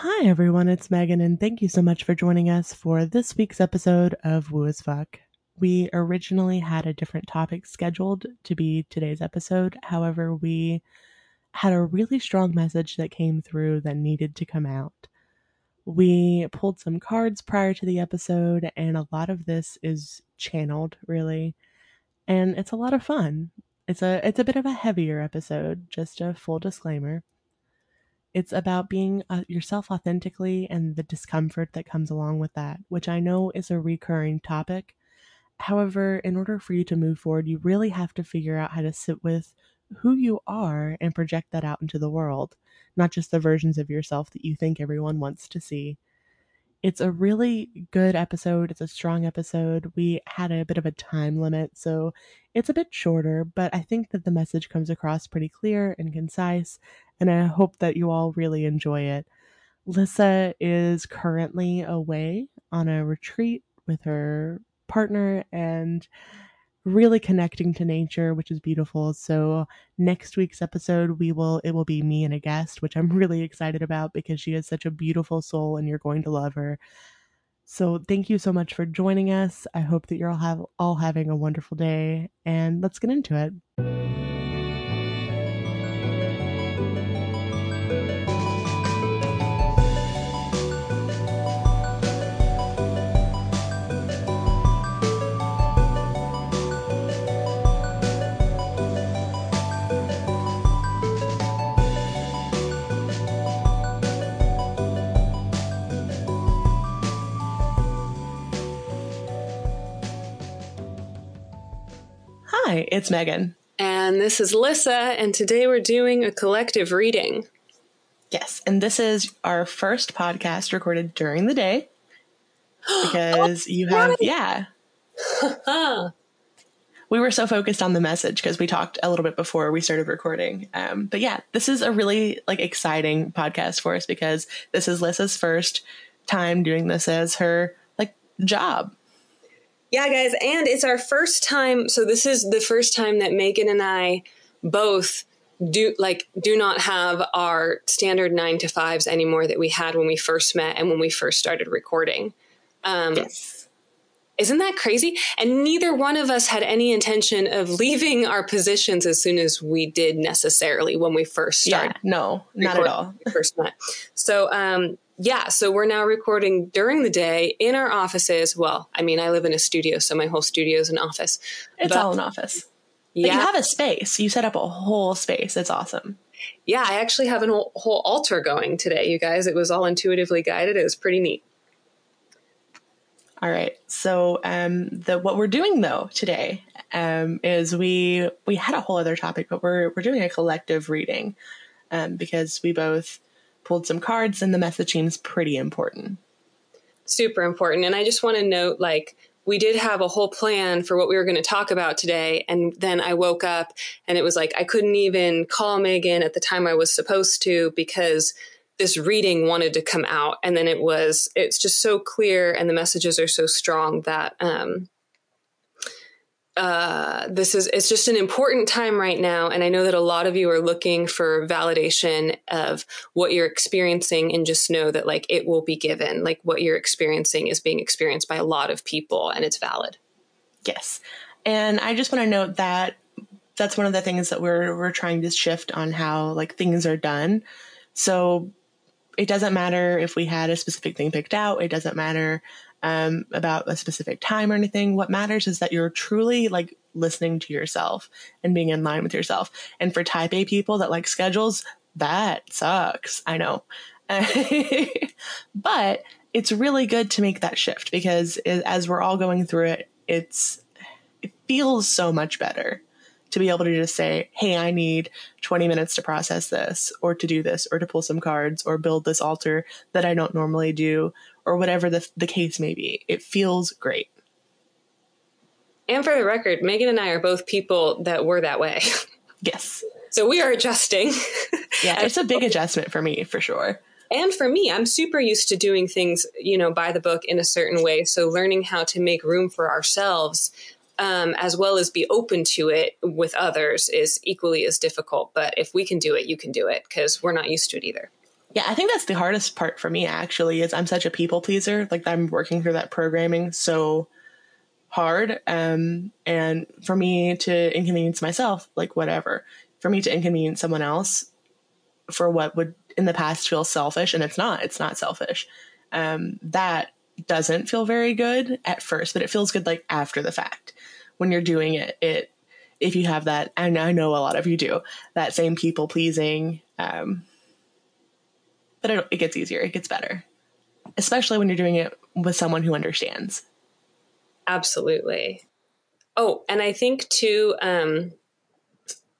Hi, everyone. It's Megan, and thank you so much for joining us for this week's episode of Woo as Fuck. We originally had a different topic scheduled to be today's episode. However, we had a really strong message that came through that needed to come out. We pulled some cards prior to the episode, and a lot of this is channeled, really. And it's a lot of fun. It's a it's a bit of a heavier episode, just a full disclaimer. It's about being uh, yourself authentically and the discomfort that comes along with that, which I know is a recurring topic. However, in order for you to move forward, you really have to figure out how to sit with who you are and project that out into the world, not just the versions of yourself that you think everyone wants to see. It's a really good episode. It's a strong episode. We had a bit of a time limit, so it's a bit shorter, but I think that the message comes across pretty clear and concise, and I hope that you all really enjoy it. Lissa is currently away on a retreat with her partner and really connecting to nature, which is beautiful. So next week's episode, we will it will be me and a guest, which I'm really excited about because she has such a beautiful soul and you're going to love her. So thank you so much for joining us. I hope that you're all have all having a wonderful day and let's get into it. It's Megan. And this is Lissa, and today we're doing a collective reading. Yes, and this is our first podcast recorded during the day because oh, you have, right. yeah. we were so focused on the message because we talked a little bit before we started recording. Um, but yeah, this is a really like exciting podcast for us because this is Lissa's first time doing this as her like job. Yeah, guys, and it's our first time. So this is the first time that Megan and I both do like do not have our standard nine to fives anymore that we had when we first met and when we first started recording. Um, yes. Isn't that crazy? And neither one of us had any intention of leaving our positions as soon as we did necessarily when we first started. Yeah, no, not at all. First met. So, um, yeah, so we're now recording during the day in our offices. Well, I mean, I live in a studio, so my whole studio is an office. It's but, all an office. Yeah. But you have a space. You set up a whole space. It's awesome. Yeah, I actually have a whole, whole altar going today, you guys. It was all intuitively guided. It was pretty neat. All right. So, um, the what we're doing though today um, is we we had a whole other topic, but we're we're doing a collective reading um, because we both pulled some cards, and the message seems pretty important. Super important. And I just want to note like, we did have a whole plan for what we were going to talk about today. And then I woke up and it was like I couldn't even call Megan at the time I was supposed to because this reading wanted to come out. And then it was, it's just so clear and the messages are so strong that um, uh, this is it's just an important time right now. And i know that a lot of you are looking for validation of what you're experiencing and just know that like it will be given like what you're experiencing is being experienced by a lot of people and it's valid. Yes. And i just want to note that that's one of the things that we're we're trying to shift on how like things are done. So it doesn't matter if we had a specific thing picked out. It doesn't matter um, about a specific time or anything. What matters is that you're truly like listening to yourself and being in line with yourself. And for type A people that like schedules, that sucks. I know. but it's really good to make that shift because as we're all going through it, it's it feels so much better to be able to just say, "Hey, I need 20 minutes to process this or to do this or to pull some cards or build this altar that I don't normally do or whatever the, the case may be. It feels great. And for the record, Megan and I are both people that were that way. Yes. So we are adjusting. Yeah, it's a big adjustment for me, for sure. And for me, I'm super used to doing things, you know, by the book in a certain way. So learning how to make room for ourselves um, as well as be open to it with others is equally as difficult. But if we can do it, you can do it because we're not used to it either. Yeah, I think that's the hardest part for me actually is I'm such a people pleaser. Like I'm working through that programming so hard. Um, and for me to inconvenience myself, like whatever. For me to inconvenience someone else for what would in the past feel selfish, and it's not, it's not selfish. Um, that doesn't feel very good at first, but it feels good like after the fact. When you're doing it, it if you have that, and I know a lot of you do, that same people pleasing, um, but it, it gets easier, it gets better, especially when you're doing it with someone who understands. Absolutely. Oh, and I think too, um,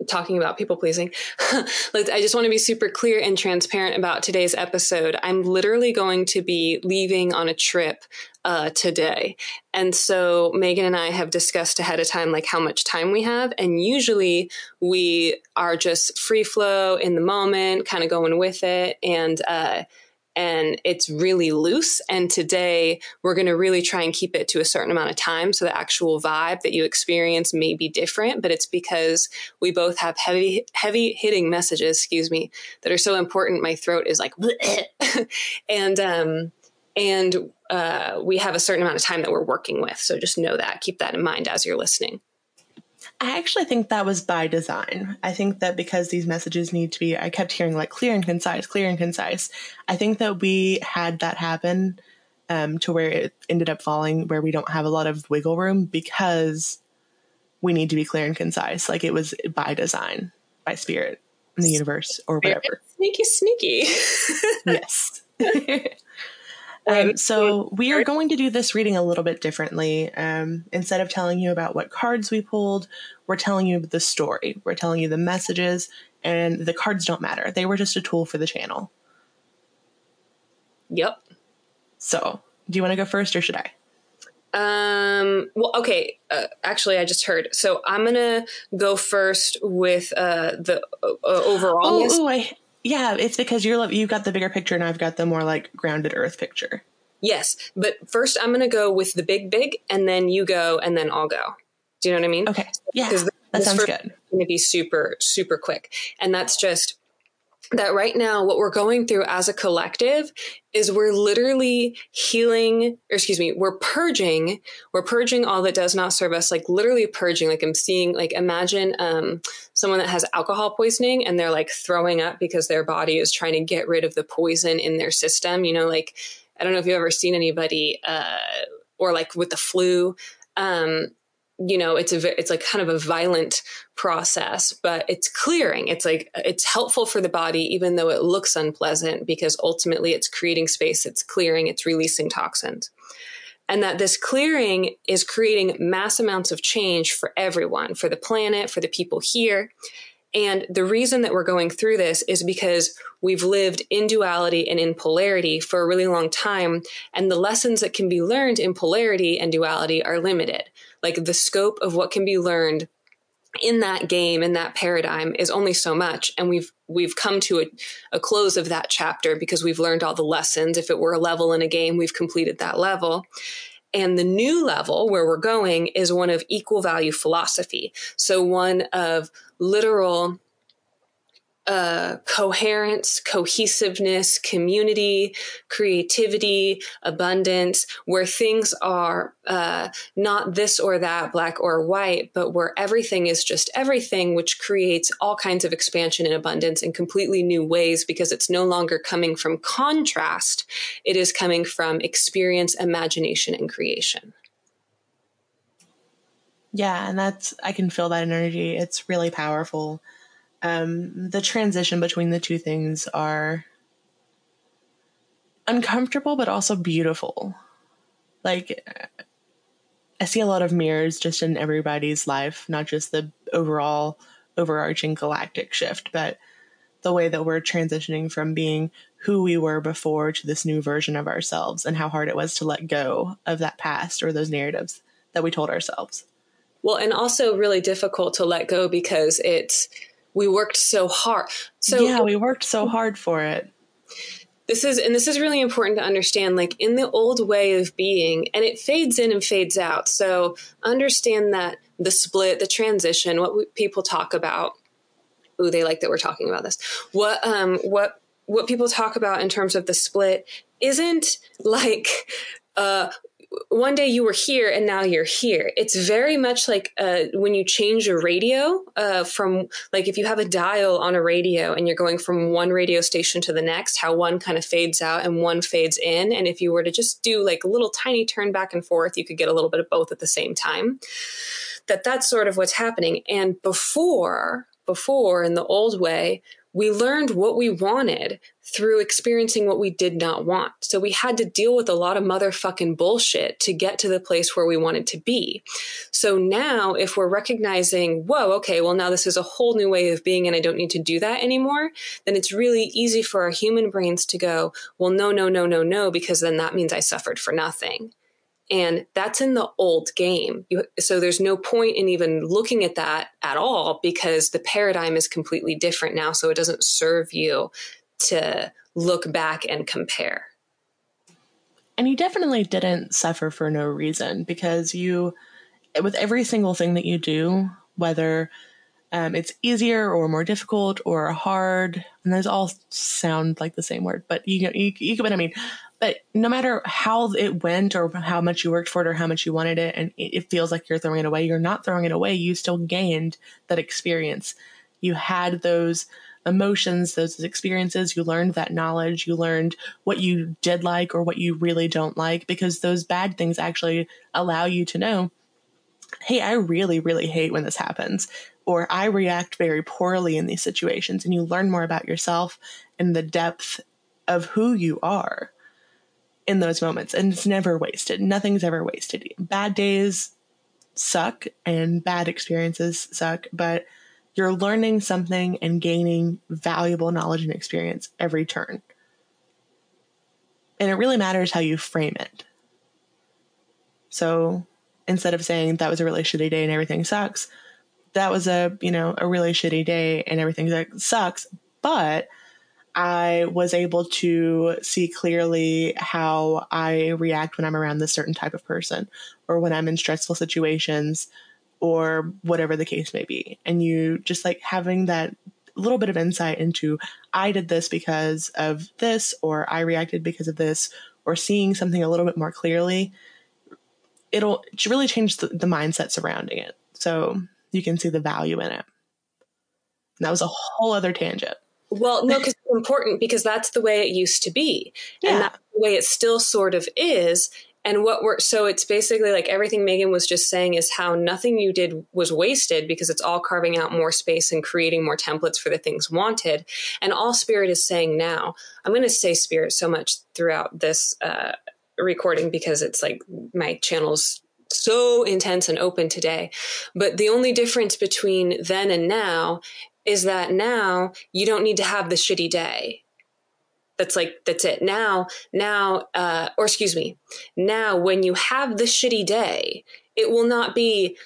talking about people pleasing, I just want to be super clear and transparent about today's episode. I'm literally going to be leaving on a trip uh, today. And so Megan and I have discussed ahead of time, like how much time we have. And usually we are just free flow in the moment, kind of going with it. And, uh, and it's really loose. And today we're going to really try and keep it to a certain amount of time. So the actual vibe that you experience may be different, but it's because we both have heavy, heavy hitting messages, excuse me, that are so important. My throat is like, and, um, and uh, we have a certain amount of time that we're working with. So just know that, keep that in mind as you're listening. I actually think that was by design. I think that because these messages need to be, I kept hearing like clear and concise, clear and concise. I think that we had that happen um, to where it ended up falling where we don't have a lot of wiggle room because we need to be clear and concise. Like it was by design, by spirit in the universe or whatever. Sneaky, sneaky. yes. Um, so we are going to do this reading a little bit differently. Um, instead of telling you about what cards we pulled, we're telling you the story. We're telling you the messages, and the cards don't matter. They were just a tool for the channel. Yep. So, do you want to go first, or should I? Um. Well, okay. Uh, actually, I just heard. So I'm gonna go first with uh, the uh, overall. Oh, ooh, I yeah, it's because you're you've got the bigger picture and I've got the more like grounded Earth picture. Yes, but first I'm going to go with the big big, and then you go, and then I'll go. Do you know what I mean? Okay. Yeah, that sounds good. Going to be super super quick, and that's just that right now what we're going through as a collective is we're literally healing or excuse me we're purging we're purging all that does not serve us like literally purging. Like i'm seeing like imagine um, someone that has alcohol poisoning and they're like throwing up because their body is trying to get rid of the poison in their system. You know like i don't know if you've ever seen anybody uh, or like with the flu um, you know it's a it's like kind of a violent process but it's clearing. It's like it's helpful for the body even though it looks unpleasant because ultimately it's creating space it's clearing it's releasing toxins. And that this clearing is creating mass amounts of change for everyone for the planet for the people here. And the reason that we're going through this is because we've lived in duality and in polarity for a really long time. And the lessons that can be learned in polarity and duality are limited like the scope of what can be learned in that game in that paradigm is only so much. And we've we've come to a, a, close of that chapter because we've learned all the lessons. If it were a level in a game we've completed that level. And the new level where we're going is one of equal value philosophy. So one of literal uh, coherence, cohesiveness, community, creativity, abundance, where things are uh, not this or that, black or white, but where everything is just everything, which creates all kinds of expansion and abundance in completely new ways because it's no longer coming from contrast, it is coming from experience, imagination, and creation. Yeah, and that's, I can feel that energy. It's really powerful um, the transition between the two things are uncomfortable but also beautiful. Like, I see a lot of mirrors just in everybody's life, not just the overall overarching galactic shift, but the way that we're transitioning from being who we were before to this new version of ourselves and how hard it was to let go of that past or those narratives that we told ourselves. Well, and also really difficult to let go because it's we worked so hard. So yeah, we worked so hard for it. This is, and this is really important to understand, like in the old way of being, and it fades in and fades out. So understand that the split, the transition, what we, people talk about. Ooh, they like that we're talking about this. What, um, what what people talk about in terms of the split isn't like uh, one day you were here and now you're here. It's very much like uh, when you change a radio uh, from, like, if you have a dial on a radio and you're going from one radio station to the next, how one kind of fades out and one fades in. And if you were to just do like a little tiny turn back and forth, you could get a little bit of both at the same time. That that's sort of what's happening. And before, before in the old way, we learned what we wanted through experiencing what we did not want. So we had to deal with a lot of motherfucking bullshit to get to the place where we wanted to be. So now, if we're recognizing, whoa, okay, well, now this is a whole new way of being and I don't need to do that anymore, then it's really easy for our human brains to go, well, no, no, no, no, no, because then that means I suffered for nothing. And that's in the old game. You, so there's no point in even looking at that at all because the paradigm is completely different now. So it doesn't serve you to look back and compare. And you definitely didn't suffer for no reason because you, with every single thing that you do, whether um, it's easier or more difficult or hard, and those all sound like the same word, but you, you, you get what I mean. But no matter how it went or how much you worked for it or how much you wanted it, and it feels like you're throwing it away, you're not throwing it away. You still gained that experience. You had those emotions, those experiences. You learned that knowledge. You learned what you did like or what you really don't like because those bad things actually allow you to know hey, I really, really hate when this happens, or I react very poorly in these situations. And you learn more about yourself and the depth of who you are in those moments. And it's never wasted. Nothing's ever wasted. Bad days suck and bad experiences suck, but you're learning something and gaining valuable knowledge and experience every turn. And it really matters how you frame it. So instead of saying that was a really shitty day and everything sucks, that was a, you know, a really shitty day and everything sucks, but I was able to see clearly how I react when I'm around this certain type of person or when I'm in stressful situations or whatever the case may be. And you just like having that little bit of insight into I did this because of this or I reacted because of this or seeing something a little bit more clearly it'll really change the, the mindset surrounding it. So you can see the value in it. And that was a whole other tangent well, no, because it's important because that's the way it used to be. Yeah. And that's the way it still sort of is. And what we're so it's basically like everything Megan was just saying is how nothing you did was wasted because it's all carving out more space and creating more templates for the things wanted. And all Spirit is saying now, I'm going to say Spirit so much throughout this uh, recording because it's like my channel's so intense and open today. But the only difference between then and now is that now you don't need to have the shitty day. That's like that's it. Now now uh, or excuse me now when you have the shitty day it will not be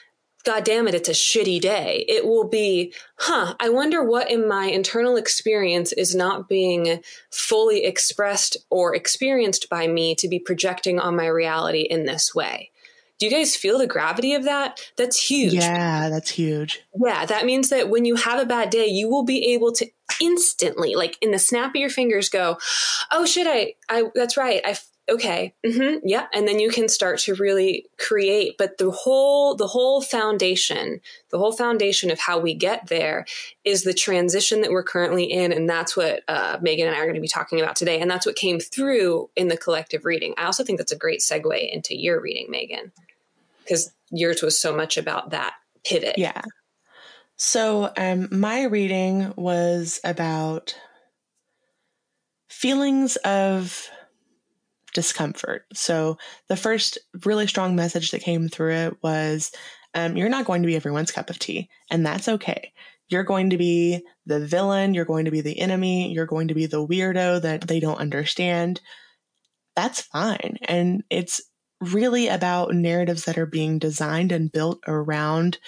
god damn it it's a shitty day. It will be huh i wonder what in my internal experience is not being fully expressed or experienced by me to be projecting on my reality in this way do you guys feel the gravity of that? That's huge. Yeah, that's huge. Yeah, that means that when you have a bad day, you will be able to instantly, like in the snap of your fingers, go, "Oh shit, I, I, that's right, I." Okay, mm-hmm, yeah, and then you can start to really create. But the whole, the whole foundation, the whole foundation of how we get there is the transition that we're currently in, and that's what uh, Megan and I are going to be talking about today, and that's what came through in the collective reading. I also think that's a great segue into your reading, Megan because yours was so much about that pivot. Yeah. So, um, my reading was about feelings of discomfort. So, the first really strong message that came through it was um, you're not going to be everyone's cup of tea, and that's okay. You're going to be the villain, you're going to be the enemy, you're going to be the weirdo that they don't understand. That's fine. And it's really about narratives that are being designed and built around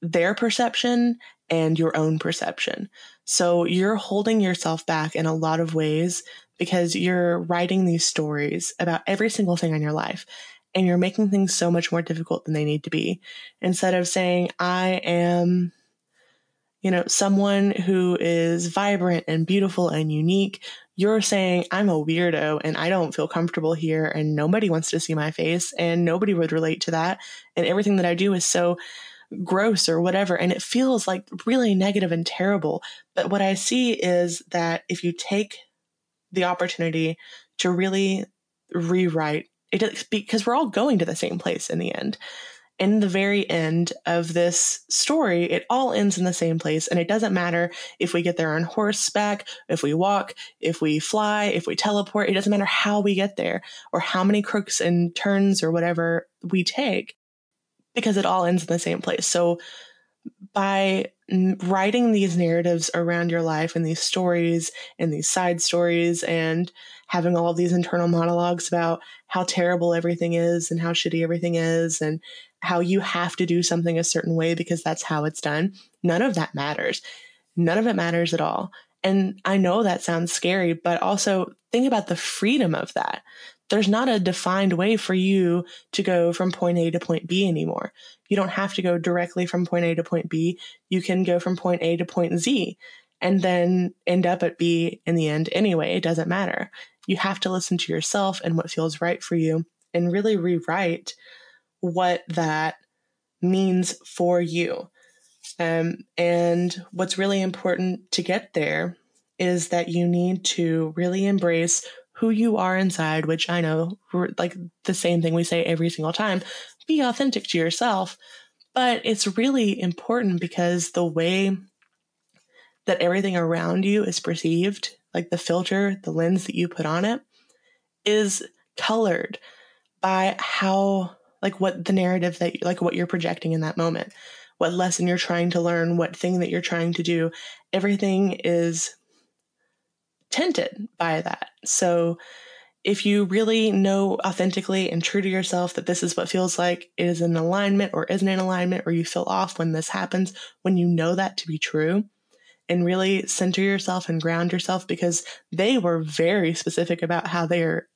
their perception and your own perception. So you're holding yourself back in a lot of ways because you're writing these stories about every single thing in your life and you're making things so much more difficult than they need to be. Instead of saying, I am, you know, someone who is vibrant and beautiful and unique, you're saying, I'm a weirdo and I don't feel comfortable here and nobody wants to see my face and nobody would relate to that. And everything that I do is so gross or whatever. And it feels like really negative and terrible. But what I see is that if you take the opportunity to really rewrite it, because we're all going to the same place in the end in the very end of this story, it all ends in the same place. And it doesn't matter if we get there on horseback, if we walk, if we fly, if we teleport. It doesn't matter how we get there or how many crooks and turns or whatever we take because it all ends in the same place. So by writing these narratives around your life and these stories and these side stories and having all of these internal monologues about how terrible everything is and how shitty everything is and how you have to do something a certain way because that's how it's done. None of that matters. None of it matters at all. And I know that sounds scary, but also think about the freedom of that. There's not a defined way for you to go from point A to point B anymore. You don't have to go directly from point A to point B. You can go from point A to point Z and then end up at B in the end anyway. It doesn't matter. You have to listen to yourself and what feels right for you and really rewrite what that means for you. Um, and what's really important to get there is that you need to really embrace who you are inside, which I know, like the same thing we say every single time be authentic to yourself. But it's really important because the way that everything around you is perceived, like the filter, the lens that you put on it, is colored by how like what the narrative that like what you're projecting in that moment what lesson you're trying to learn what thing that you're trying to do everything is tinted by that. So if you really know authentically and true to yourself that this is what feels like it is in alignment or isn't in alignment or you feel off when this happens when you know that to be true and really center yourself and ground yourself because they were very specific about how they are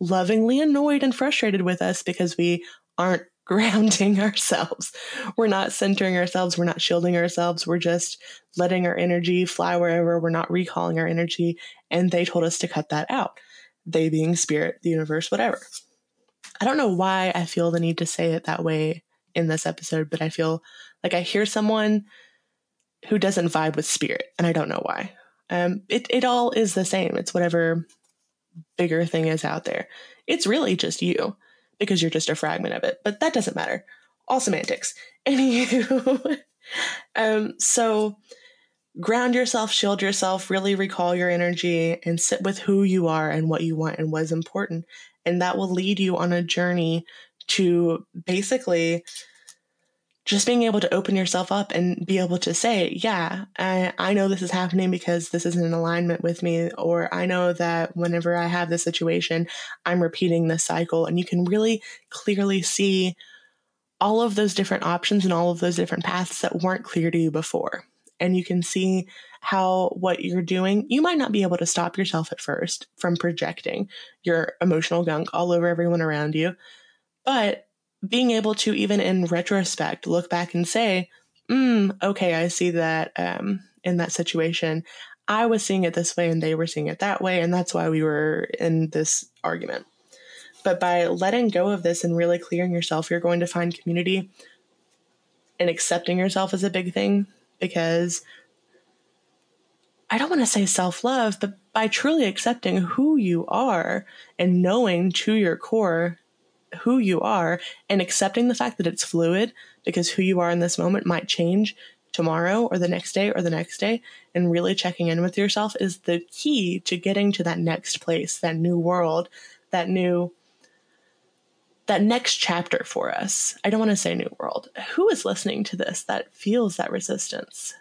lovingly annoyed and frustrated with us because we aren't grounding ourselves. We're not centering ourselves. We're not shielding ourselves. We're just letting our energy fly wherever. We're not recalling our energy. And they told us to cut that out. They being spirit, the universe, whatever. I don't know why I feel the need to say it that way in this episode, but I feel like I hear someone who doesn't vibe with spirit, and I don't know why. Um, it, it all is the same. It's whatever bigger thing is out there. It's really just you because you're just a fragment of it, but that doesn't matter. All semantics. Anywho, um, so ground yourself, shield yourself, really recall your energy and sit with who you are and what you want and what is important. And that will lead you on a journey to basically just being able to open yourself up and be able to say, yeah, I, I know this is happening because this isn't in alignment with me, or I know that whenever I have this situation, I'm repeating this cycle. And you can really clearly see all of those different options and all of those different paths that weren't clear to you before. And you can see how what you're doing, you might not be able to stop yourself at first from projecting your emotional gunk all over everyone around you. But being able to even in retrospect look back and say, mm, okay, I see that um, in that situation. I was seeing it this way and they were seeing it that way, and that's why we were in this argument. But by letting go of this and really clearing yourself, you're going to find community and accepting yourself is a big thing because I don't want to say self love, but by truly accepting who you are and knowing to your core who you are and accepting the fact that it's fluid because who you are in this moment might change tomorrow or the next day or the next day and really checking in with yourself is the key to getting to that next place, that new world, that new that next chapter for us. I don't want to say new world. Who is listening to this that feels that resistance?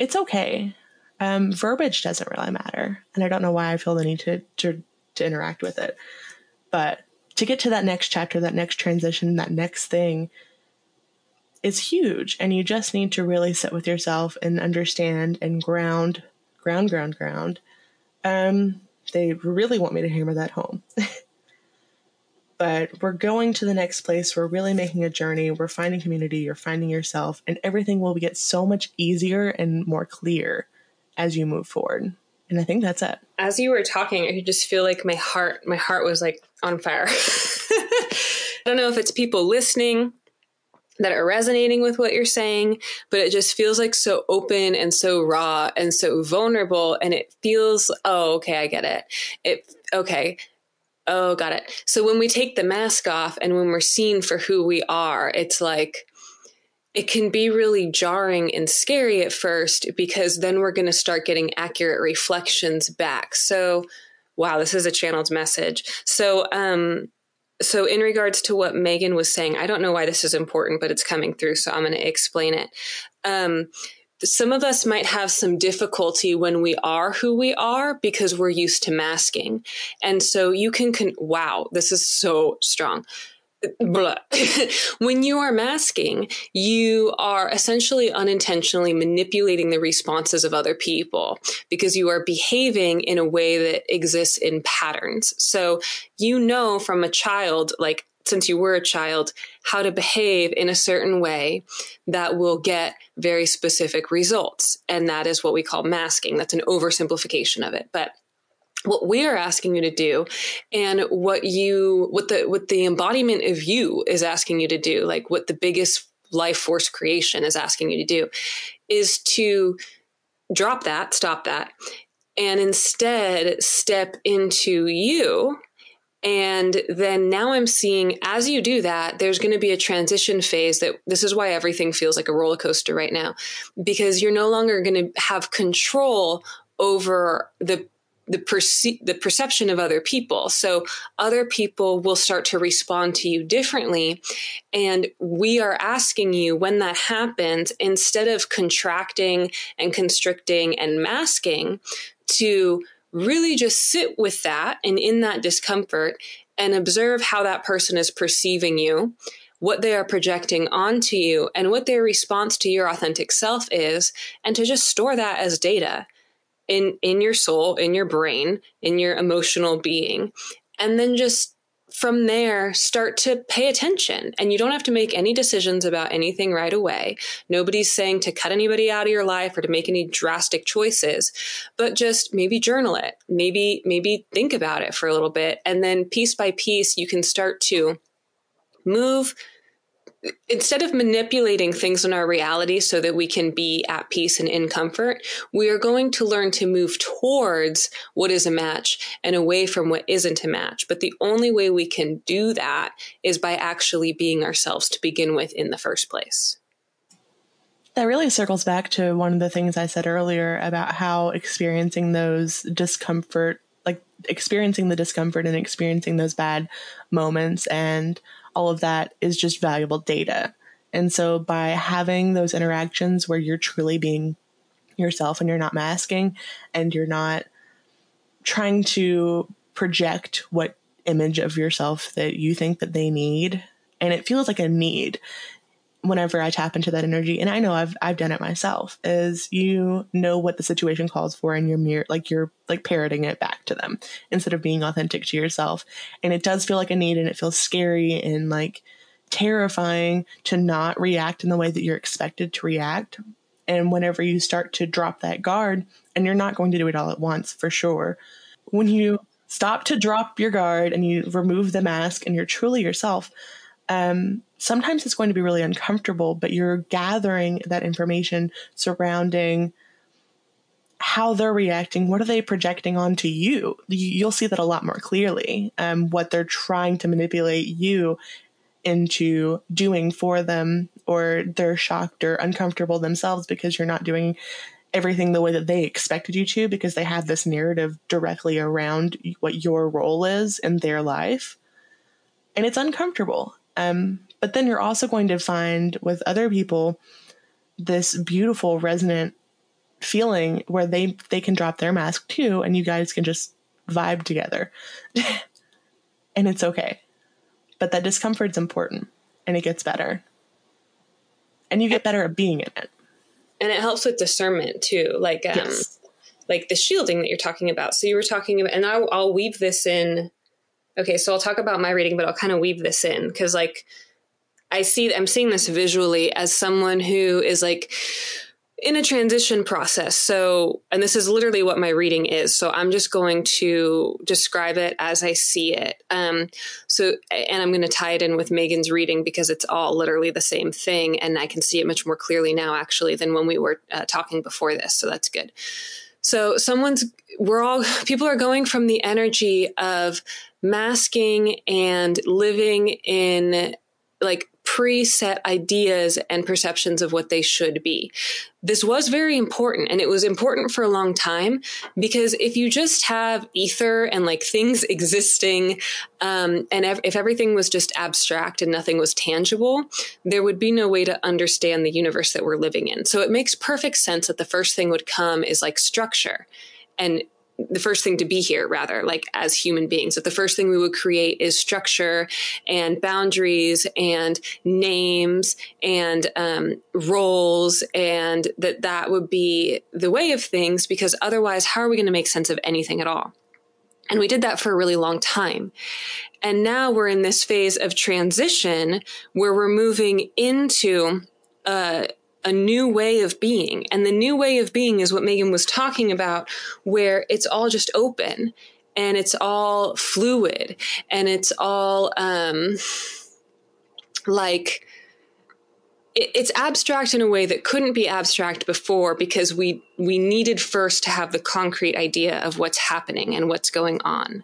It's okay. Um, verbiage doesn't really matter, and I don't know why I feel the need to to to interact with it. But to get to that next chapter, that next transition, that next thing is huge. And you just need to really sit with yourself and understand and ground, ground, ground, ground. Um, they really want me to hammer that home. but we're going to the next place. We're really making a journey. We're finding community. You're finding yourself, and everything will get so much easier and more clear as you move forward. And I think that's it. As you were talking, I could just feel like my heart, my heart was like on fire. I don't know if it's people listening that are resonating with what you're saying, but it just feels like so open and so raw and so vulnerable. And it feels, oh, okay, I get it. It, okay. Oh, got it. So when we take the mask off and when we're seen for who we are, it's like, it can be really jarring and scary at first because then we're going to start getting accurate reflections back. So, wow, this is a channeled message. So, um, so in regards to what Megan was saying, I don't know why this is important, but it's coming through, so I'm going to explain it. Um, some of us might have some difficulty when we are who we are because we're used to masking. And so you can, con- wow, this is so strong. when you are masking, you are essentially unintentionally manipulating the responses of other people because you are behaving in a way that exists in patterns. So you know from a child, like since you were a child, how to behave in a certain way that will get very specific results. And that is what we call masking. That's an oversimplification of it. But what we are asking you to do and what you what the what the embodiment of you is asking you to do like what the biggest life force creation is asking you to do is to drop that stop that and instead step into you. And then now I'm seeing as you do that, there's going to be a transition phase that this is why everything feels like a roller coaster right now, because you're no longer going to have control over the the perce- the perception of other people. So other people will start to respond to you differently. And we are asking you when that happens, instead of contracting and constricting and masking, to really just sit with that and in that discomfort and observe how that person is perceiving you what they are projecting onto you and what their response to your authentic self is and to just store that as data in in your soul, in your brain, in your emotional being. And then just from there start to pay attention. And you don't have to make any decisions about anything right away. Nobody's saying to cut anybody out of your life or to make any drastic choices but just maybe journal it. Maybe maybe think about it for a little bit. And then piece by piece you can start to move instead of manipulating things in our reality so that we can be at peace and in comfort, we are going to learn to move towards what is a match and away from what isn't a match. But the only way we can do that is by actually being ourselves to begin with in the first place. That really circles back to one of the things I said earlier about how experiencing those discomfort, like experiencing the discomfort and experiencing those bad moments and all of that is just valuable data. And so by having those interactions where you're truly being yourself and you're not masking and you're not trying to project what image of yourself that you think that they need and it feels like a need whenever I tap into that energy, and I know I've I've done it myself, is you know what the situation calls for and you're mere like you're like parroting it back to them instead of being authentic to yourself. And it does feel like a need and it feels scary and like terrifying to not react in the way that you're expected to react. And whenever you start to drop that guard, and you're not going to do it all at once for sure, when you stop to drop your guard and you remove the mask and you're truly yourself, um, sometimes it's going to be really uncomfortable, but you're gathering that information surrounding how they're reacting. What are they projecting onto you? You'll see that a lot more clearly. Um, what they're trying to manipulate you into doing for them, or they're shocked or uncomfortable themselves because you're not doing everything the way that they expected you to because they have this narrative directly around what your role is in their life. And it's uncomfortable. Um, but then you're also going to find with other people this beautiful resonant feeling where they they can drop their mask too and you guys can just vibe together. and it's okay. But that discomfort's important and it gets better. And you get better at being in it. And it helps with discernment too. Like um yes. like the shielding that you're talking about. So you were talking about and I'll, I'll weave this in okay, so I'll talk about my reading, but I'll kind of weave this in because, like, I see, I'm seeing this visually as someone who is like in a transition process. So, and this is literally what my reading is. So I'm just going to describe it as I see it. Um, so, and I'm going to tie it in with Megan's reading because it's all literally the same thing. And I can see it much more clearly now, actually, than when we were uh, talking before this. So that's good. So someone's, we're all, people are going from the energy of masking and living in like preset ideas and perceptions of what they should be. This was very important and it was important for a long time because if you just have ether and like things existing, um, and ev- if everything was just abstract and nothing was tangible, there would be no way to understand the universe that we're living in. So it makes perfect sense that the first thing would come is like structure and the first thing to be here rather like as human beings that the first thing we would create is structure and boundaries and names and um, roles and that that would be the way of things because otherwise how are we going to make sense of anything at all and we did that for a really long time. And now we're in this phase of transition where we're moving into uh, a new way of being. And the new way of being is what Megan was talking about, where it's all just open and it's all fluid and it's all um, like it's abstract in a way that couldn't be abstract before because we we needed first to have the concrete idea of what's happening and what's going on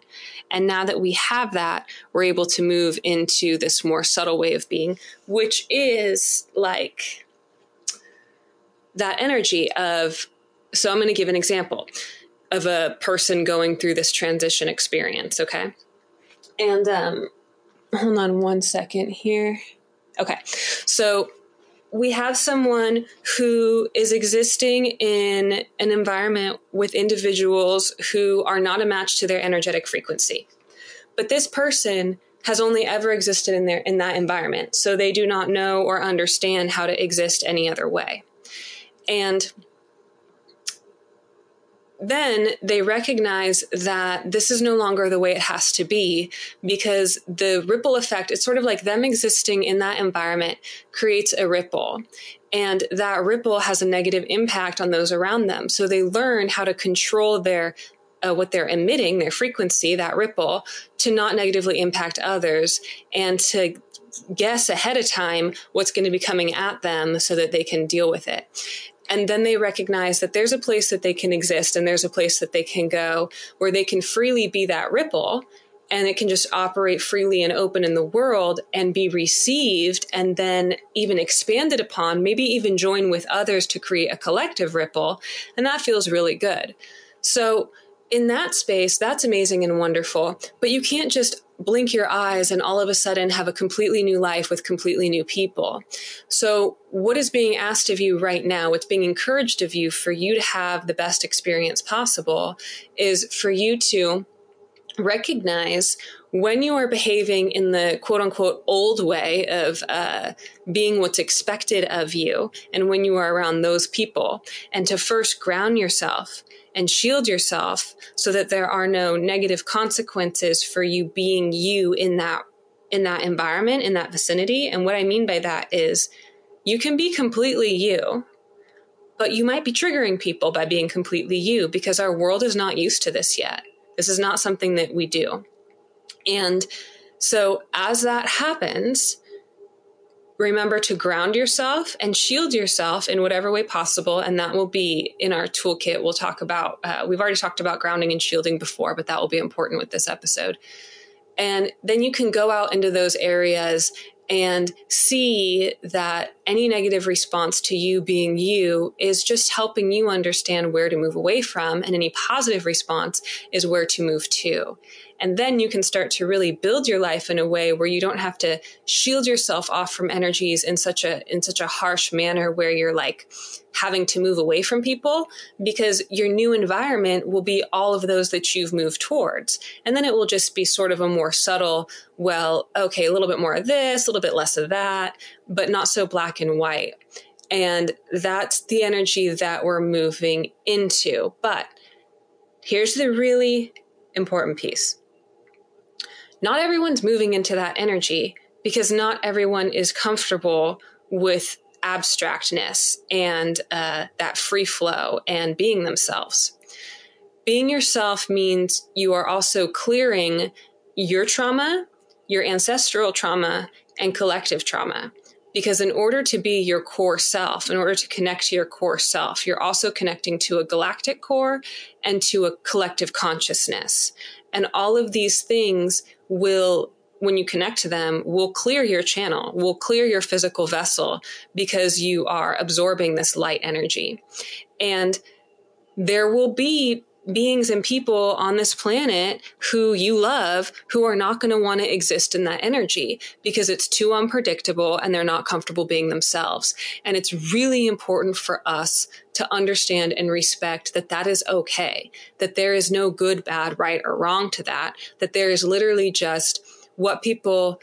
and now that we have that we're able to move into this more subtle way of being which is like that energy of, so I'm going to give an example of a person going through this transition experience, okay? And um, hold on one second here. Okay, so we have someone who is existing in an environment with individuals who are not a match to their energetic frequency. But this person has only ever existed in their in that environment, so they do not know or understand how to exist any other way. And then they recognize that this is no longer the way it has to be because the ripple effect, it's sort of like them existing in that environment creates a ripple. And that ripple has a negative impact on those around them. So they learn how to control their uh, what they're emitting, their frequency, that ripple, to not negatively impact others and to guess ahead of time what's going to be coming at them so that they can deal with it and then they recognize that there's a place that they can exist and there's a place that they can go where they can freely be that ripple and it can just operate freely and open in the world and be received and then even expanded upon, maybe even join with others to create a collective ripple. And that feels really good. So, in that space, that's amazing and wonderful. But you can't just blink your eyes and all of a sudden have a completely new life with completely new people. So, what is being asked of you right now, what's being encouraged of you for you to have the best experience possible, is for you to recognize when you are behaving in the quote unquote old way of uh, being what's expected of you, and when you are around those people, and to first ground yourself and shield yourself so that there are no negative consequences for you being you in that in that environment in that vicinity. And what i mean by that is you can be completely you but you might be triggering people by being completely you because our world is not used to this yet this is not something that we do and so as that happens remember to ground yourself and shield yourself in whatever way possible. And that will be in our toolkit. We'll talk about, uh, we've already talked about grounding and shielding before, but that will be important with this episode. And then you can go out into those areas and see that any negative response to you being you is just helping you understand where to move away from. And any positive response is where to move to. And then you can start to really build your life in a way where you don't have to shield yourself off from energies in such a, in such a harsh manner where you're like having to move away from people because your new environment will be all of those that you've moved towards. And then it will just be sort of a more subtle, well, okay, a little bit more of this, a little bit less of that, but not so black and white. And that's the energy that we're moving into. But here's the really important piece not everyone's moving into that energy because not everyone is comfortable with abstractness and uh, that free flow and being themselves. Being yourself means you are also clearing your trauma, your ancestral trauma, and collective trauma. Because in order to be your core self, in order to connect to your core self, you're also connecting to a galactic core and to a collective consciousness. And all of these things will when you connect to them will clear your channel, will clear your physical vessel because you are absorbing this light energy. And there will be beings and people on this planet who you love who are not going to want to exist in that energy because it's too unpredictable and they're not comfortable being themselves. And it's really important for us to understand and respect that that is okay, that there is no good, bad, right, or wrong to that, that there is literally just what people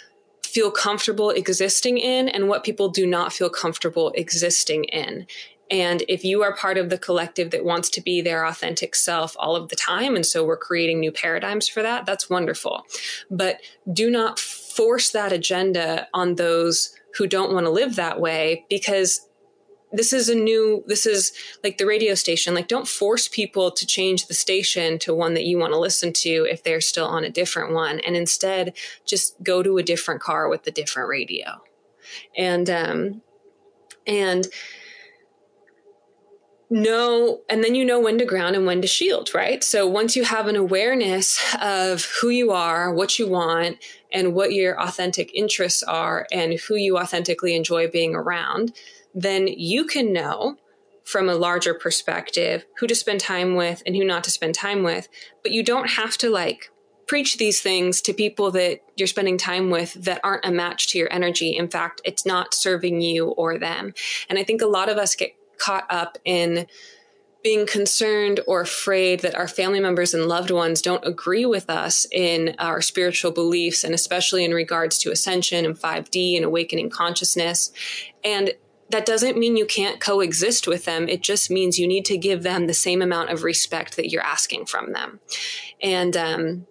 feel comfortable existing in and what people do not feel comfortable existing in. And if you are part of the collective that wants to be their authentic self all of the time, and so we're creating new paradigms for that, that's wonderful. But do not force that agenda on those who don't want to live that way because this is a new this is like the radio station like don't force people to change the station to one that you want to listen to if they're still on a different one and instead just go to a different car with a different radio and um and know and then you know when to ground and when to shield right? So once you have an awareness of who you are what you want and what your authentic interests are and who you authentically enjoy being around then you can know from a larger perspective who to spend time with and who not to spend time with. But you don't have to like preach these things to people that you're spending time with that aren't a match to your energy. In fact it's not serving you or them. And i think a lot of us get caught up in being concerned or afraid that our family members and loved ones don't agree with us in our spiritual beliefs, and especially in regards to ascension and 5D and awakening consciousness. And that doesn't mean you can't coexist with them. It just means you need to give them the same amount of respect that you're asking from them. And, um,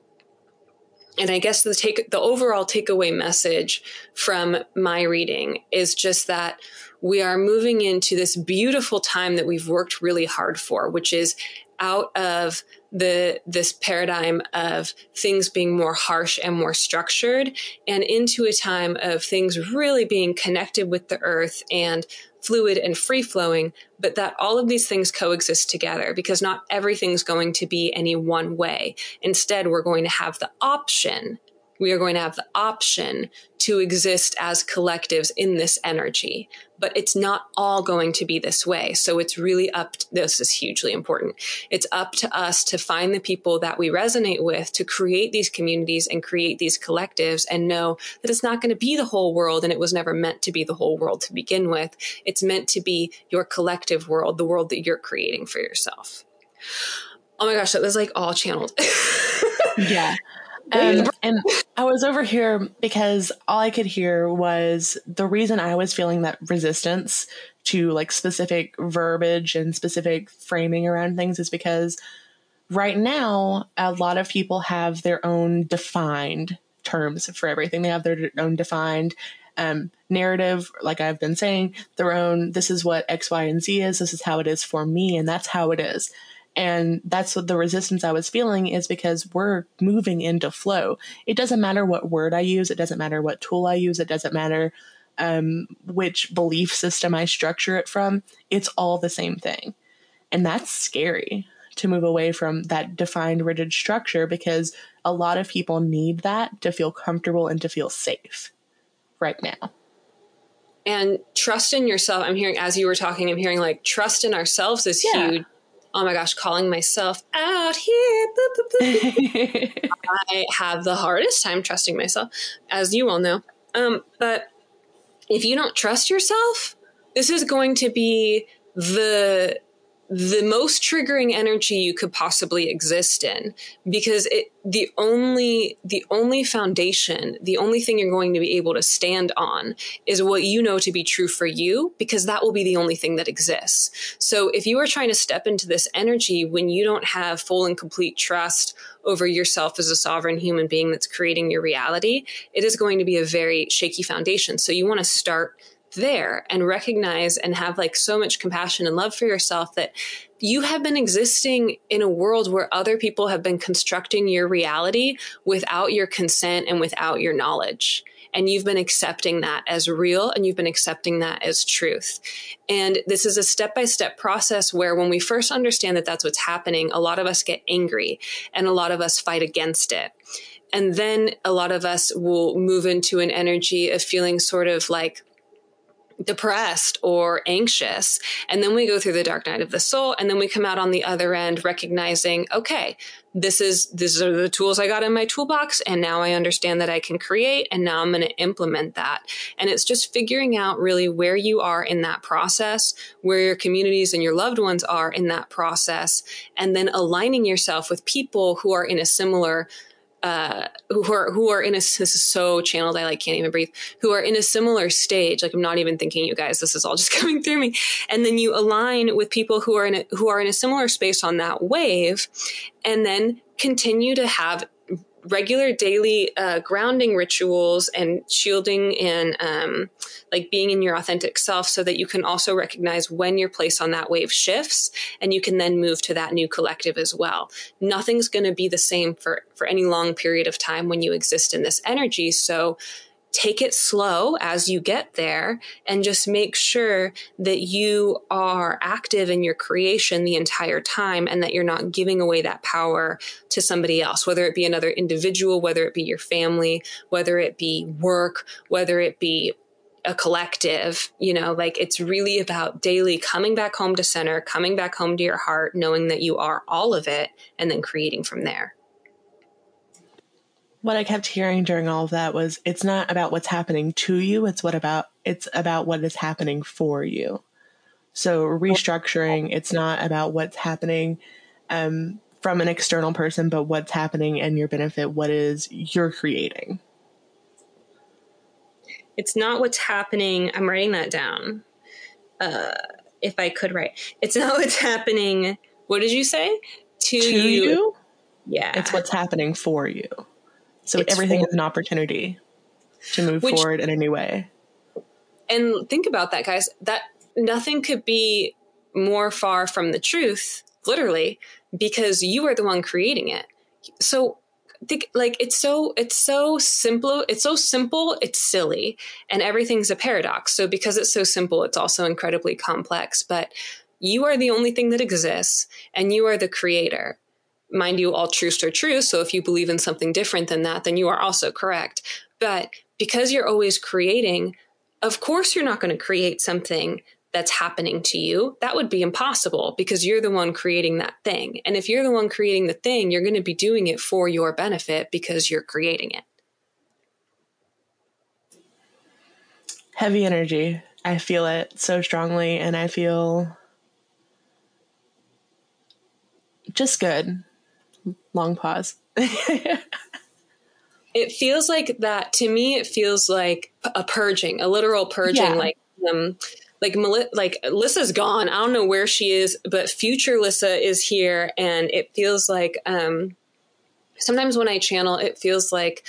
and I guess the take, the overall takeaway message from my reading is just that we are moving into this beautiful time that we've worked really hard for, which is out of the this paradigm of things being more harsh and more structured and into a time of things really being connected with the earth and fluid and free flowing but that all of these things coexist together because not everything's going to be any one way. Instead we're going to have the option we are going to have the option to exist as collectives in this energy. But it's not all going to be this way. So it's really up, to, this is hugely important. It's up to us to find the people that we resonate with to create these communities and create these collectives and know that it's not going to be the whole world and it was never meant to be the whole world to begin with. It's meant to be your collective world, the world that you're creating for yourself. Oh my gosh, that was like all channeled. yeah. Um, and I was over here because all I could hear was the reason I was feeling that resistance to like specific verbiage and specific framing around things is because right now a lot of people have their own defined terms for everything. They have their own defined um, narrative, like I've been saying, their own, this is what X, Y, and Z is, this is how it is for me, and that's how it is. And that's what the resistance I was feeling is because we're moving into flow. It doesn't matter what word I use, it doesn't matter what tool I use, it doesn't matter um, which belief system I structure it from. It's all the same thing. And that's scary to move away from that defined, rigid structure because a lot of people need that to feel comfortable and to feel safe right now. And trust in yourself. I'm hearing, as you were talking, I'm hearing like trust in ourselves is yeah. huge oh my gosh, calling myself out here. I have the hardest time trusting myself, as you all know. Um, but if you don't trust yourself, this is going to be the the most triggering energy you could possibly exist in because it the only the only foundation the only thing you're going to be able to stand on is what you know to be true for you because that will be the only thing that exists. So if you are trying to step into this energy when you don't have full and complete trust over yourself as a sovereign human being that's creating your reality it is going to be a very shaky foundation. So you want to start there and recognize and have like so much compassion and love for yourself that you have been existing in a world where other people have been constructing your reality without your consent and without your knowledge. And you've been accepting that as real and you've been accepting that as truth. And this is a step by step process where when we first understand that that's what's happening, a lot of us get angry and a lot of us fight against it. And then a lot of us will move into an energy of feeling sort of like, depressed or anxious. And then we go through the dark night of the soul and then we come out on the other end recognizing, okay, this is, these are the tools I got in my toolbox. And now I understand that I can create and now I'm going to implement that. And it's just figuring out really where you are in that process, where your communities and your loved ones are in that process, and then aligning yourself with people who are in a similar uh, who are who are in a this is so channeled I like can't even breathe who are in a similar stage like I'm not even thinking you guys this is all just coming through me. And then you align with people who are in a, who are in a similar space on that wave and then continue to have regular daily uh, grounding rituals and shielding and um, like being in your authentic self so that you can also recognize when your place on that wave shifts and you can then move to that new collective as well. Nothing's going to be the same for for any long period of time when you exist in this energy. So take it slow as you get there and just make sure that you are active in your creation the entire time and that you're not giving away that power to somebody else, whether it be another individual, whether it be your family, whether it be work, whether it be a collective, you know, like it's really about daily coming back home to center, coming back home to your heart, knowing that you are all of it, and then creating from there what I kept hearing during all of that was it's not about what's happening to you, it's what about it's about what is happening for you. So restructuring, it's not about what's happening um, from an external person, but what's happening in your benefit, what is you're creating. It's not what's happening. I'm writing that down. Uh, if I could write, it's not what's happening. What did you say? To, to you. you? Yeah. It's what's happening for you. So it's everything for- is an opportunity to move Which, forward in a new way. And think about that, guys. That nothing could be more far from the truth, literally, because you are the one creating it. So think like it's so it's so simple it's so simple it's silly and everything's a paradox so because it's so simple it's also incredibly complex but you are the only thing that exists and you are the creator mind you, all truths are true. So if you believe in something different than that, then you are also correct. But because you're always creating, of course, you're not going to create something that's happening to you. That would be impossible because you're the one creating that thing. And if you're the one creating the thing, you're going to be doing it for your benefit because you're creating it. Heavy energy. I feel it so strongly, and I feel just good long pause. it feels like that to me. It feels like a purging, a literal purging, yeah. like um, like like Lissa's gone. I don't know where she is, but future Lissa is here, and it feels like um, sometimes when I channel, it feels like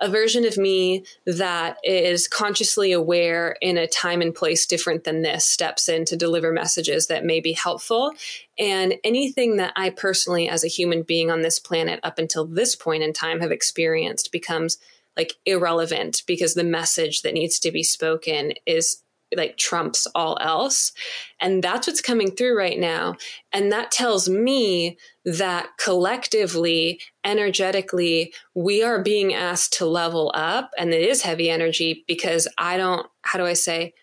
a version of me that is consciously aware in a time and place different than this steps in to deliver messages that may be helpful. And anything that I personally, as a human being on this planet up until this point in time, have experienced becomes like irrelevant because the message that needs to be spoken is like trumps all else. And that's what's coming through right now. And that tells me that collectively, energetically, we are being asked to level up. And it is heavy energy because I don't, how do I say,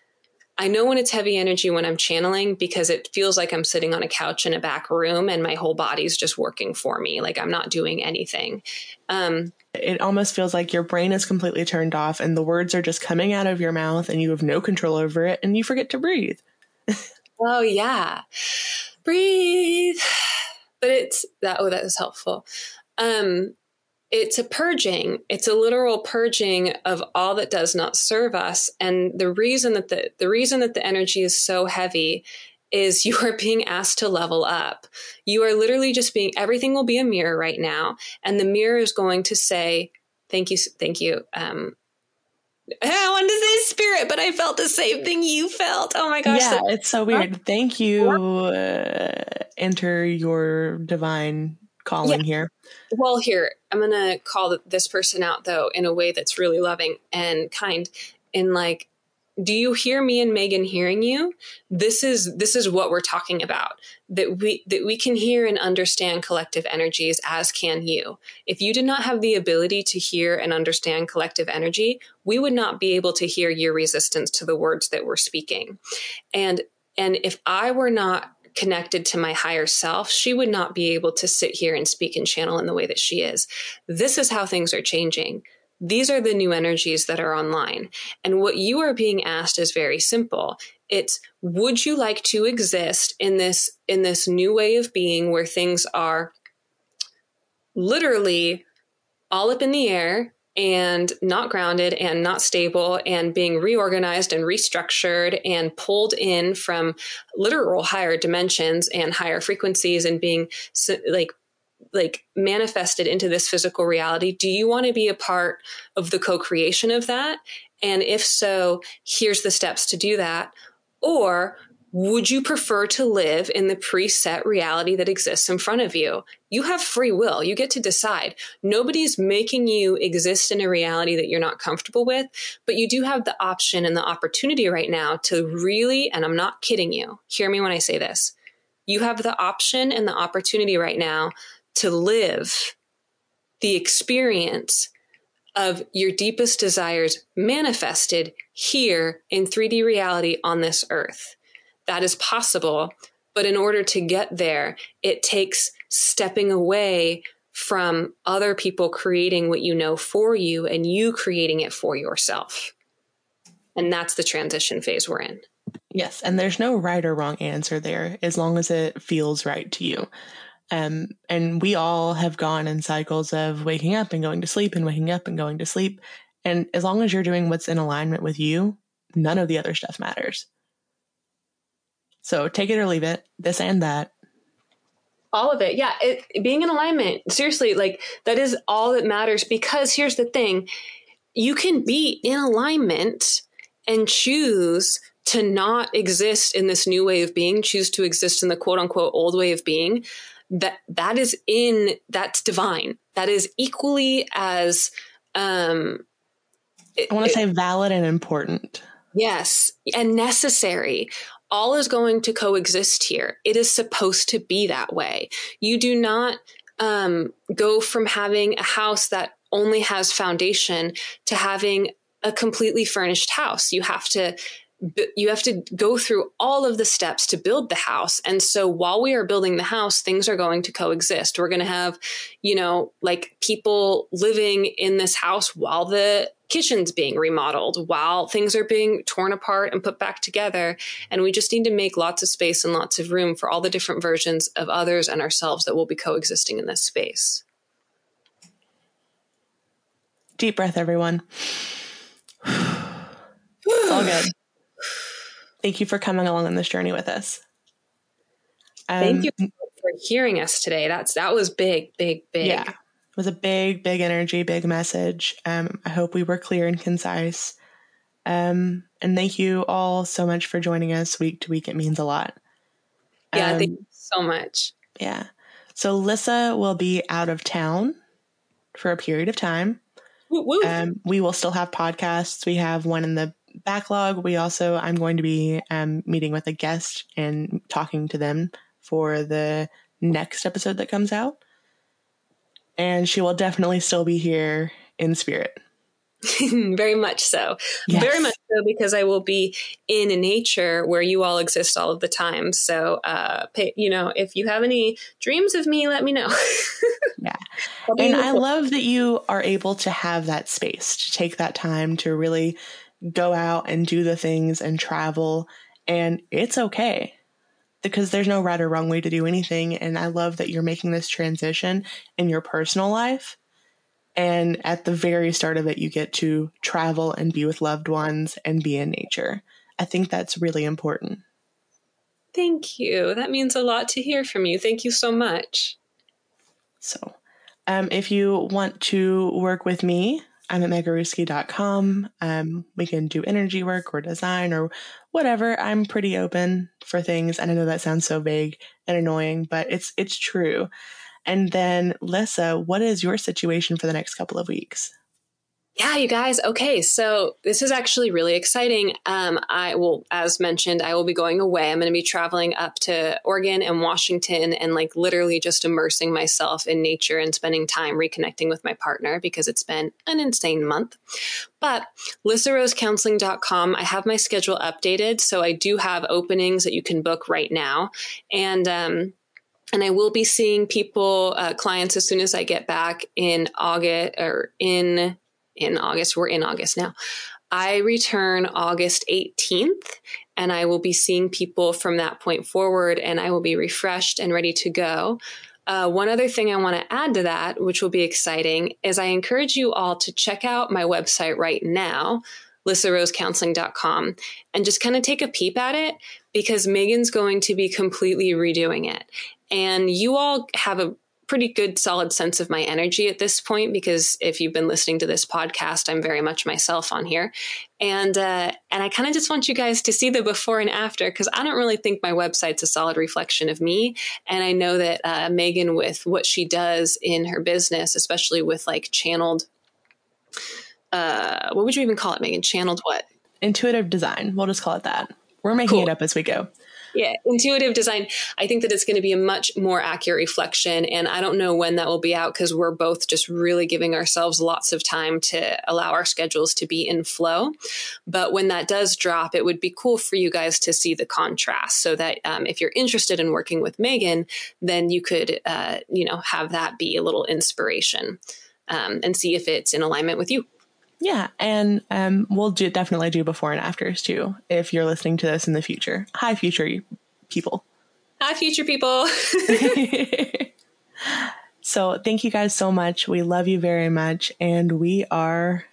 I know when it's heavy energy when I'm channeling because it feels like I'm sitting on a couch in a back room and my whole body's just working for me. Like I'm not doing anything. Um, it almost feels like your brain is completely turned off and the words are just coming out of your mouth and you have no control over it and you forget to breathe. oh, yeah. breathe. But it's that, oh, that is helpful. Um, it's a purging. It's a literal purging of all that does not serve us. And the reason that the, the reason that the energy is so heavy is you are being asked to level up. You are literally just being, everything will be a mirror right now. And the mirror is going to say, thank you, thank you. Um, I wanted to say spirit, but I felt the same thing you felt. Oh my gosh. Yeah, it's so weird. Thank you. Uh, enter your divine calling yeah. here. Well, here, I'm going to call this person out though in a way that's really loving and kind. In like, do you hear me and Megan hearing you? This is this is what we're talking about. That we that we can hear and understand collective energies as can you. If you did not have the ability to hear and understand collective energy, we would not be able to hear your resistance to the words that we're speaking. And and if I were not connected to my higher self, she would not be able to sit here and speak and channel in the way that she is. This is how things are changing. These are the new energies that are online. And what you are being asked is very simple. It's would you like to exist in this in this new way of being where things are literally all up in the air and not grounded and not stable and being reorganized and restructured and pulled in from literal higher dimensions and higher frequencies and being like like manifested into this physical reality. Do you want to be a part of the co-creation of that? And if so here's the steps to do that. Or would you prefer to live in the preset reality that exists in front of you? You have free will. You get to decide. Nobody's making you exist in a reality that you're not comfortable with, but you do have the option and the opportunity right now to really, and I'm not kidding you, hear me when I say this. You have the option and the opportunity right now to live the experience of your deepest desires manifested here in 3D reality on this earth that is possible. But in order to get there, it takes stepping away from other people creating what you know for you and you creating it for yourself. And that's the transition phase we're in. Yes. And there's no right or wrong answer there as long as it feels right to you. Um, and we all have gone in cycles of waking up and going to sleep and waking up and going to sleep. And as long as you're doing what's in alignment with you, none of the other stuff matters. So take it or leave it, this and that. All of it. Yeah. It, being in alignment, seriously, like that is all that matters because here's the thing you can be in alignment and choose to not exist in this new way of being, choose to exist in the quote unquote old way of being. That that is in that's divine. That is equally as um I want to say valid and important. Yes, and necessary all is going to coexist here. It is supposed to be that way. You do not um, go from having a house that only has foundation to having a completely furnished house. You have to you have to go through all of the steps to build the house. And so while we are building the house, things are going to coexist. We're going to have, you know, like people living in this house while the kitchen's being remodeled, while things are being torn apart and put back together. And we just need to make lots of space and lots of room for all the different versions of others and ourselves that will be coexisting in this space. Deep breath, everyone. it's all good. Thank you for coming along on this journey with us. Um, Thank you for hearing us today. That's that was big, big, big. Yeah, it was a big, big energy, big message. Um, I hope we were clear and concise. Um, and thank you all so much for joining us week to week. It means a lot. Yeah, um, thank you so much. Yeah. So Lissa will be out of town for a period of time. Woo, woo. Um, we will still have podcasts. We have one in the backlog, we also, I'm going to be um, meeting with a guest and talking to them for the next episode that comes out. And she will definitely still be here in spirit. Very much so. Yes. Very much so because I will be in a nature where you all exist all of the time. So, uh, pay, you know, if you have any dreams of me, let me know. yeah. And I love that you are able to have that space to take that time to really go out and do the things and travel and it's okay. because there's no right or wrong way to do anything. And I love that you're making this transition in your personal life. And at the very start of it, you get to travel and be with loved ones and be in nature. I think that's really important. Thank you. That means a lot to hear from you. Thank you so much. So, um, if you want to work with me, I'm at megaruski.com. Um, we can do energy work or design or whatever. I'm pretty open for things. And I know that sounds so vague and annoying, but it's it's true. And then, Lissa, what is your situation for the next couple of weeks? Yeah, you guys. Okay, so this is actually really exciting. Um, I will, as mentioned, I will be going away. I'm going to be traveling up to Oregon and Washington and like literally just immersing myself in nature and spending time reconnecting with my partner because it's been an insane month. But lissarosecounseling.com, I have my schedule updated. So I do have openings that you can book right now. And, um, and I will be seeing people, uh, clients, as soon as I get back in August or in in August. We're in August now. I return August 18th and I will be seeing people from that point forward and I will be refreshed and ready to go. Uh, one other thing I want to add to that, which will be exciting, is I encourage you all to check out my website right now, lissarosecounseling.com, and just kind of take a peep at it because Megan's going to be completely redoing it. And you all have a pretty good solid sense of my energy at this point because if you've been listening to this podcast i'm very much myself on here. And uh, and i kind of just want you guys to see the before and after because i don't really think my website's a solid reflection of me. And i know that uh, megan with what she does in her business especially with like channeled uh, what would you even call it megan? Channeled what? Intuitive design. We'll just call it that. We're making cool. it up as we go yeah, intuitive design. I think that it's going to be a much more accurate reflection. And I don't know when that will be out because we're both just really giving ourselves lots of time to allow our schedules to be in flow. But when that does drop, it would be cool for you guys to see the contrast so that um, if you're interested in working with Megan, then you could, uh, you know, have that be a little inspiration um, and see if it's in alignment with you. Yeah, and um, we'll do, definitely do before and afters too if you're listening to this in the future. Hi, future people. Hi, future people. so, thank you guys so much. We love you very much, and we are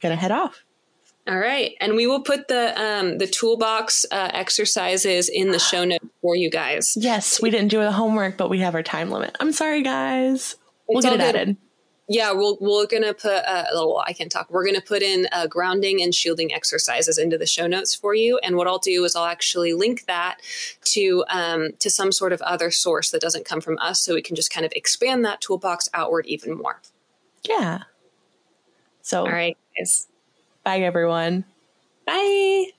gonna head off. All right, and we will put the um, the toolbox uh, exercises in the show notes for you guys. Yes, we didn't do the homework, but we have our time limit. I'm sorry, guys. We'll get it good. added yeah, we'll, we're gonna put uh, a little. I can't talk. We're gonna put in uh, grounding and shielding exercises into the show notes for you. And what I'll do is I'll actually link that to um, to some sort of other source that doesn't come from us, so we can just kind of expand that toolbox outward even more. Yeah. So, all right, guys. Bye, everyone. Bye.